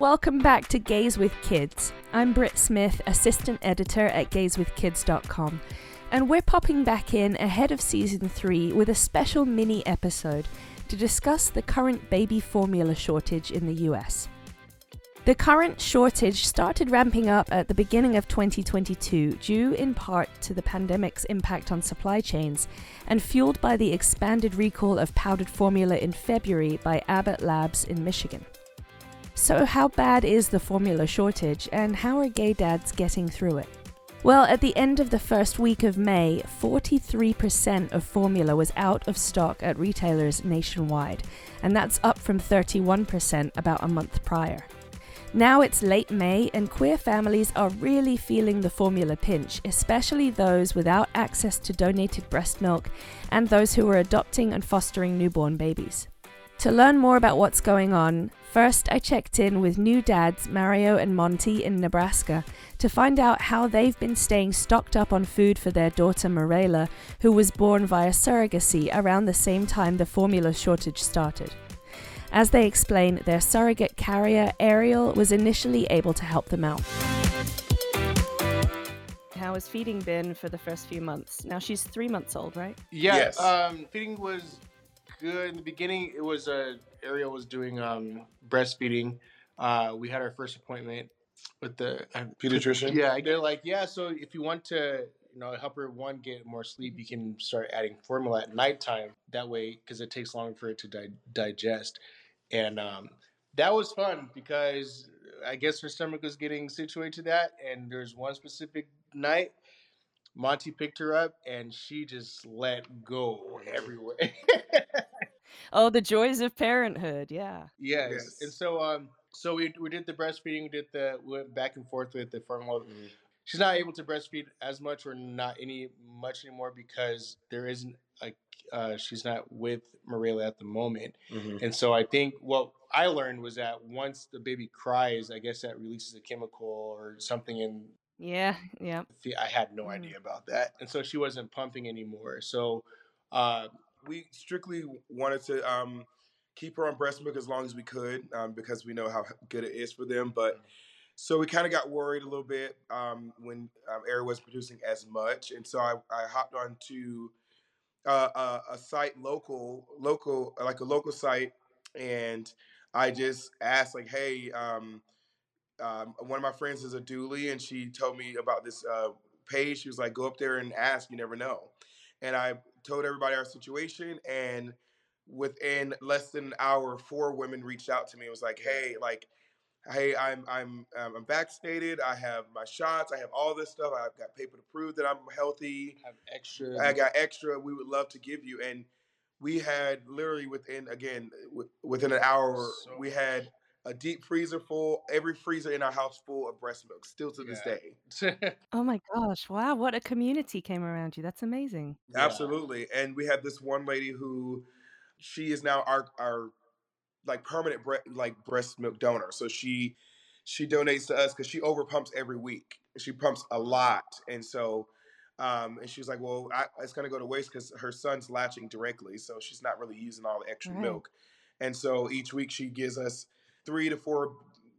Welcome back to Gays with Kids. I'm Britt Smith, assistant editor at gayswithkids.com, and we're popping back in ahead of season 3 with a special mini episode to discuss the current baby formula shortage in the US. The current shortage started ramping up at the beginning of 2022, due in part to the pandemic's impact on supply chains and fueled by the expanded recall of powdered formula in February by Abbott Labs in Michigan. So, how bad is the formula shortage, and how are gay dads getting through it? Well, at the end of the first week of May, 43% of formula was out of stock at retailers nationwide, and that's up from 31% about a month prior. Now it's late May, and queer families are really feeling the formula pinch, especially those without access to donated breast milk and those who are adopting and fostering newborn babies. To learn more about what's going on, first I checked in with new dads Mario and Monty in Nebraska to find out how they've been staying stocked up on food for their daughter Morella, who was born via surrogacy around the same time the formula shortage started. As they explain, their surrogate carrier, Ariel, was initially able to help them out. How has feeding been for the first few months? Now she's three months old, right? Yeah, Yes. um, feeding was good in the beginning. It was uh, Ariel was doing um, breastfeeding. Uh, we had our first appointment with the uh, Pediatrician? Yeah, they're like, yeah. So if you want to, you know, help her one get more sleep, you can start adding formula at nighttime. That way, because it takes longer for it to di- digest, and um, that was fun because I guess her stomach was getting situated to that. And there's one specific night Monty picked her up and she just let go everywhere. Oh, the joys of parenthood, yeah. yes. Yes. And so um so we we did the breastfeeding, we did the we went back and forth with the formula. She's not able to breastfeed as much or not any much anymore because there isn't like uh, she's not with Morella at the moment. Mhm. And so I think what I learned was that once the baby cries, I guess that releases a chemical or something in Yeah, yeah. I had no Mm. idea about that. And so she wasn't pumping anymore. So uh, We strictly wanted to um, keep her on breast milk as long as we could um, because we know how good it is for them. But so we kind of got worried a little bit um, when um, Air wasn't producing as much, and so I, I hopped on to uh, a, a site local, local like a local site, and I just asked like, hey. Um, um, one of my friends is a doula, and she told me about this uh, page. She was like, "Go up there and ask. You never know." And I told everybody our situation, and within less than an hour, four women reached out to me. It was like, "Hey, like, hey, I'm I'm um, I'm vaccinated. I have my shots. I have all this stuff. I've got paper to prove that I'm healthy. have extra. I got extra. We would love to give you." And we had literally within again wi- within an hour, So we had a deep freezer full, every freezer in our house full of breast milk, still to this day. Oh my gosh, wow, what a community came around you. That's amazing. Yeah. Absolutely. And we have this one lady who she is now our our like permanent bre- like breast milk donor. So she she donates to us because she overpumps every week. She pumps a lot, and so um, and she's like, well, I, it's gonna go to waste because her son's latching directly, so she's not really using all the extra Right. milk. And so each week she gives us three to four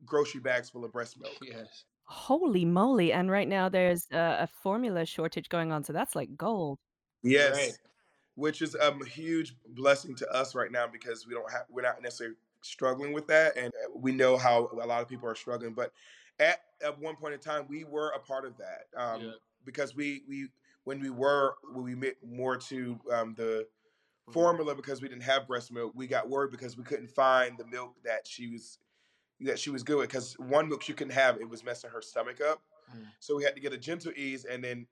grocery bags full of breast milk. yes. Holy moly. And right now there's a, a formula shortage going on, so that's like gold. Yes. Right. Which is um, a huge blessing to us right now because we don't have we're not necessarily struggling with that and uh, we know how a lot of people are struggling but at, at one point in time we were a part of that um, Yeah. because we we when we were when we met more to um, the. Formula because we didn't have breast milk we got worried because we couldn't find the milk that she was that she was good with because one milk she couldn't have it was messing her stomach up. Mm. so we had to get a Gentlease and then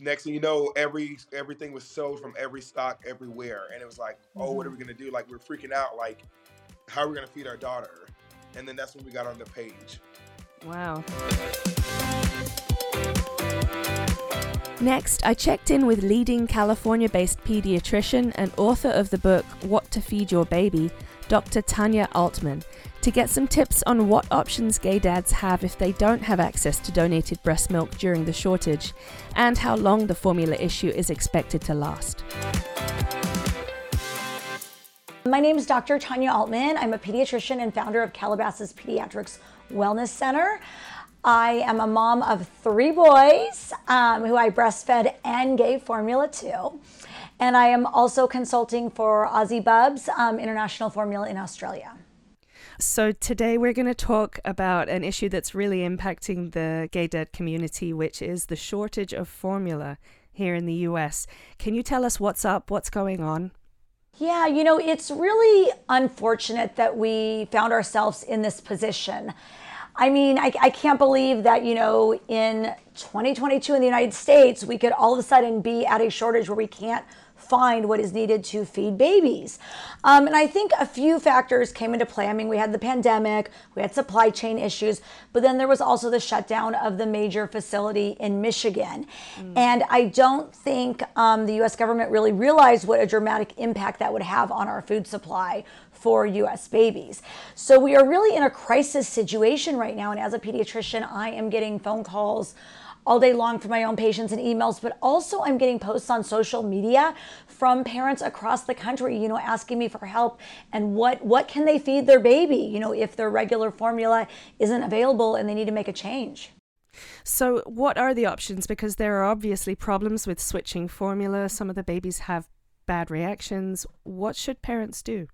next thing you know every everything was sold from every stock everywhere and it was like oh what are we gonna do? Like we're freaking out like how are we gonna feed our daughter? And then that's when we got on the page. Wow. Next, I checked in with leading California based pediatrician and author of the book What to Feed Your Baby, Dr. Tanya Altmann, to get some tips on what options gay dads have if they don't have access to donated breast milk during the shortage, and how long the formula issue is expected to last. My name is Dr. Tanya Altmann. I'm a pediatrician and founder of Calabasas Pediatrics Wellness Center. I am a mom of three boys um, who I breastfed and gave formula to. And I am also consulting for Aussie Bubs um, International Formula in Australia. So, today we're going to talk about an issue that's really impacting the gay dad community, which is the shortage of formula here in the US. Can you tell us what's up? What's going on? Yeah, you know, it's really unfortunate that we found ourselves in this position. I mean, I, I, can't believe that, you know, in 2022 in the United States, we could all of a sudden be at a shortage where we can't find what is needed to feed babies. Um, and I think a few factors came into play. I mean, we had the pandemic, we had supply chain issues, but then there was also the shutdown of the major facility in Michigan. Mm. And I don't think um, the US government really realized what a dramatic impact that would have on our food supply for US babies. So we are really in a crisis situation right now. And as a pediatrician, I am getting phone calls all day long from my own patients and emails, but also I'm getting posts on social media from parents across the country, you know, asking me for help and what what can they feed their baby, you know, if their regular formula isn't available and they need to make a change. So, what are the options? Because there are obviously problems with switching formula. Some of the babies have bad reactions. What should parents do?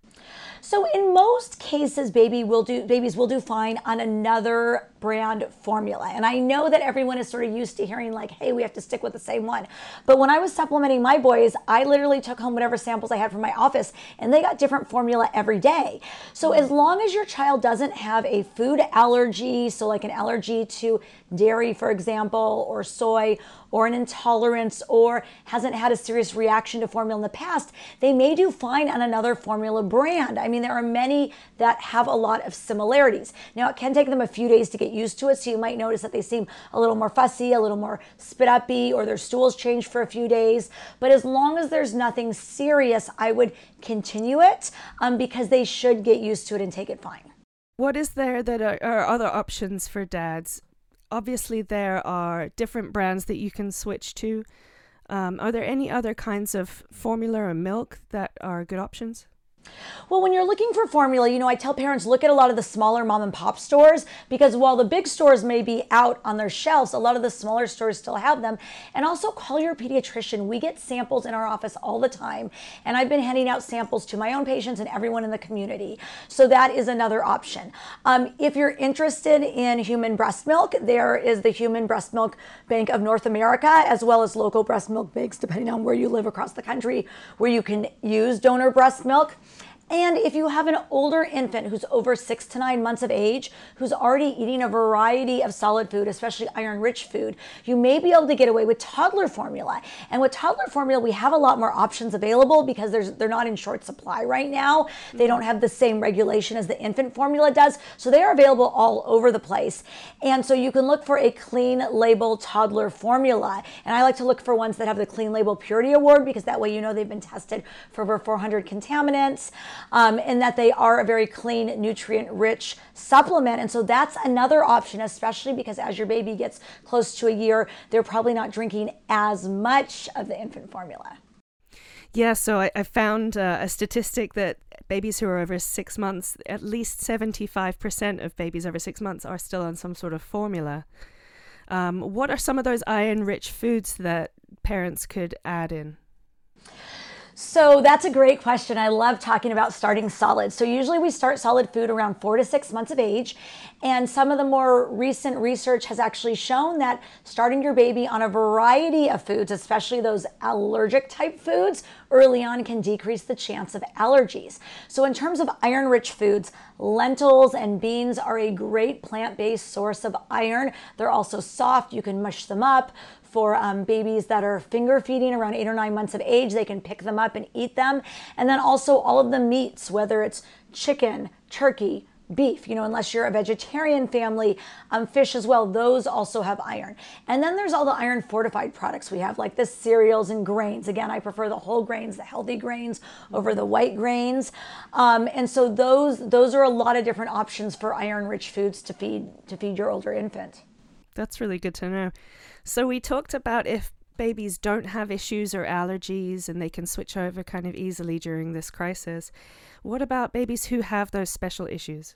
So in most cases, baby will do babies will do fine on another brand formula. And I know that everyone is sort of used to hearing like, hey, we have to stick with the same one. But when I was supplementing my boys, I literally took home whatever samples I had from my office and they got different formula every day. So as long as your child doesn't have a food allergy, so like an allergy to dairy, for example, or soy, or an intolerance, or hasn't had a serious reaction to formula in the past, they may do fine on another formula brand. I mean, there are many that have a lot of similarities. Now, it can take them a few days to get used to it, so you might notice that they seem a little more fussy, a little more spit uppy, or their stools change for a few days. But as long as there's nothing serious, I would continue it um, because they should get used to it and take it fine. What is there that are, are other options for dads obviously there are different brands that you can switch to. Um, are there any other kinds of formula or milk that are good options? Well, when you're looking for formula, you know, I tell parents look at a lot of the smaller mom and pop stores because while the big stores may be out on their shelves, a lot of the smaller stores still have them. And also call your pediatrician. We get samples in our office all the time, and I've been handing out samples to my own patients and everyone in the community. So that is another option. Um, if you're interested in human breast milk, there is the Human Breast Milk Bank of North America, as well as local breast milk banks, depending on where you live across the country, where you can use donor breast milk. And if you have an older infant who's over six to nine months of age, who's already eating a variety of solid food, especially iron rich food, you may be able to get away with toddler formula. And with toddler formula, we have a lot more options available because they're not in short supply right now. They don't have the same regulation as the infant formula does. So they are available all over the place. And so you can look for a clean label toddler formula. And I like to look for ones that have the Clean Label Purity Award because that way you know they've been tested for over 400 contaminants um, and that they are a very clean, nutrient rich supplement. And so that's another option, especially because as your baby gets close to a year, they're probably not drinking as much of the infant formula. Yeah, so I, I found uh, a statistic that babies who are over six months, at least 75% of babies over six months are still on some sort of formula. Um, what are some of those iron rich foods that parents could add in? So that's a great question. I love talking about starting solid. So usually we start solid food around four to six months of age. And some of the more recent research has actually shown that starting your baby on a variety of foods, especially those allergic type foods, early on can decrease the chance of allergies. So in terms of iron rich foods, lentils and beans are a great plant based source of iron. They're also soft. You can mush them up for um, babies that are finger feeding around eight or nine months of age. They can pick them up and eat them. And then also all of the meats, whether it's chicken, turkey, beef, you know, unless you're a vegetarian family, um, fish as well, those also have iron. And then there's all the iron fortified products we have, like the cereals and grains. Again, I prefer the whole grains, the healthy grains over the white grains. Um, and so those those are a lot of different options for iron rich foods to feed to feed your older infant. That's really good to know. So we talked about if babies don't have issues or allergies and they can switch over kind of easily during this crisis. What about babies who have those special issues?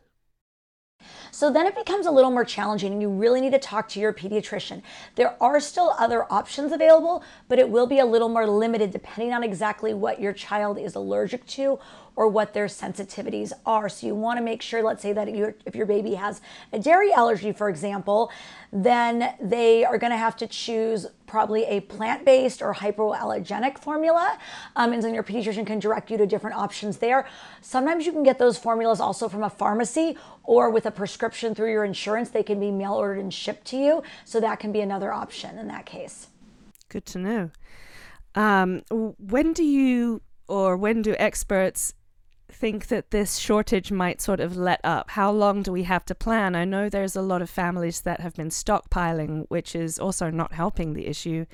So then it becomes a little more challenging, and you really need to talk to your pediatrician. There are still other options available, but it will be a little more limited depending on exactly what your child is allergic to or what their sensitivities are. So you want to make sure, let's say that if your baby has a dairy allergy, for example, then they are going to have to choose probably a plant-based or hypoallergenic formula. Um, and then your pediatrician can direct you to different options there. Sometimes you can get those formulas also from a pharmacy or with a prescription through your insurance. They can be mail ordered and shipped to you. So that can be another option in that case. Good to know. Um, when do you or when do experts think that this shortage might sort of let up? How long do we have to plan? I know there's a lot of families that have been stockpiling, which is also not helping the issue.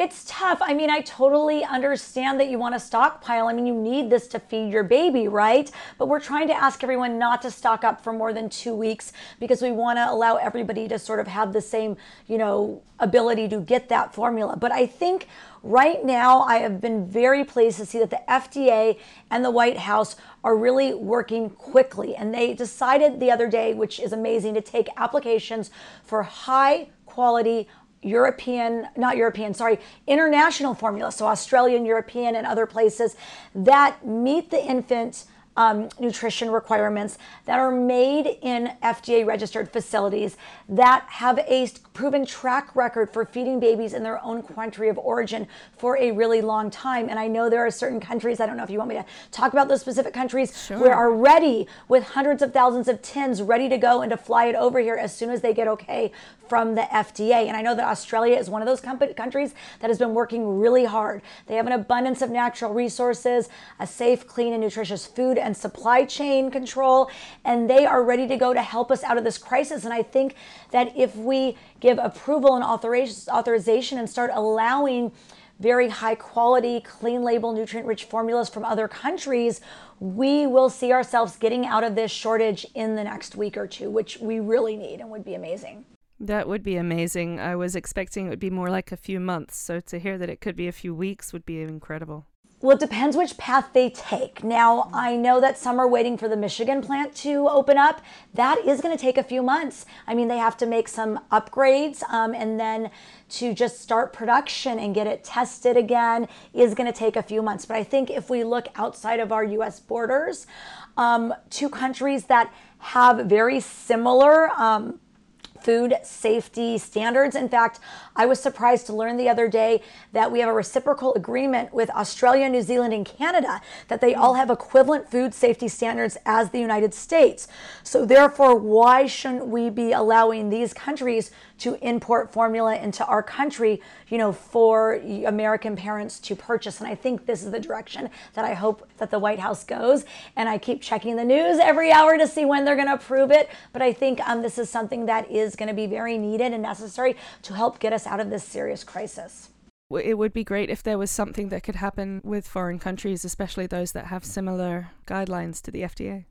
It's tough. I mean, I totally understand that you want to stockpile. I mean, you need this to feed your baby, right? But we're trying to ask everyone not to stock up for more than two weeks because we want to allow everybody to sort of have the same, you know, ability to get that formula. But I think right now I have been very pleased to see that the FDA and the White House are really working quickly. And they decided the other day, which is amazing, to take applications for high quality European, not European, sorry, international formula, so Australian, European, and other places that meet the infant um, nutrition requirements that are made in FDA registered facilities that have a proven track record for feeding babies in their own country of origin for a really long time. And I know there are certain countries, I don't know if you want me to talk about those specific countries, sure. where are ready with hundreds of thousands of tins ready to go and to fly it over here as soon as they get okay from the FDA. And I know that Australia is one of those countries that has been working really hard. They have an abundance of natural resources, a safe, clean, and nutritious food and supply chain control, and they are ready to go to help us out of this crisis. And I think that if we give approval and authorization and start allowing very high quality, clean label, nutrient rich formulas from other countries, we will see ourselves getting out of this shortage in the next week or two, which we really need and would be amazing. That would be amazing. I was expecting it would be more like a few months, so to hear that it could be a few weeks would be incredible. Well, it depends which path they take. Now, I know that some are waiting for the Michigan plant to open up. That is going to take a few months. I mean, they have to make some upgrades um, and then to just start production and get it tested again is going to take a few months. But I think if we look outside of our US borders, um, two countries that have very similar um, food safety standards. In fact, I was surprised to learn the other day that we have a reciprocal agreement with Australia, New Zealand, and Canada that they all have equivalent food safety standards as the United States. So, therefore, why shouldn't we be allowing these countries to import formula into our country, you know, for American parents to purchase? And I think this is the direction that I hope that the White House goes. And I keep checking the news every hour to see when they're going to approve it. But I think um, this is something that is going to be very needed and necessary to help get us out of this serious crisis. It would be great if there was something that could happen with foreign countries, especially those that have similar guidelines to the FDA.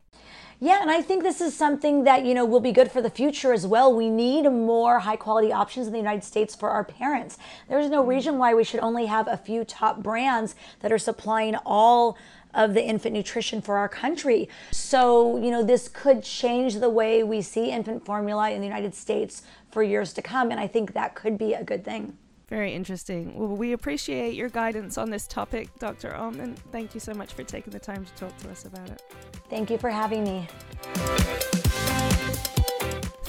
Yeah, and I think this is something that, you know, will be good for the future as well. We need more high quality options in the United States for our parents. There's no mm. reason why we should only have a few top brands that are supplying all of the infant nutrition for our country. So, you know, this could change the way we see infant formula in the United States for years to come. And I think that could be a good thing. Very interesting. Well, we appreciate your guidance on this topic, Dr. Altmann. Thank you so much for taking the time to talk to us about it. Thank you for having me.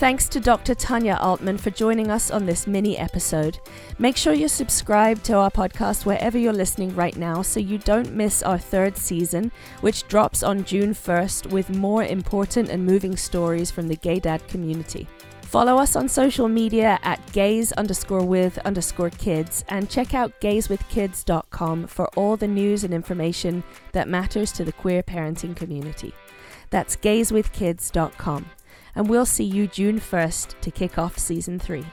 Thanks to Dr. Tanya Altmann for joining us on this mini episode. Make sure you're subscribed to our podcast wherever you're listening right now so you don't miss our third season, which drops on June 1st with more important and moving stories from the gay dad community. Follow us on social media at gays underscore with underscore kids and check out gayswithkids.com for all the news and information that matters to the queer parenting community. That's gayswithkids.com and we'll see you June 1st to kick off season 3.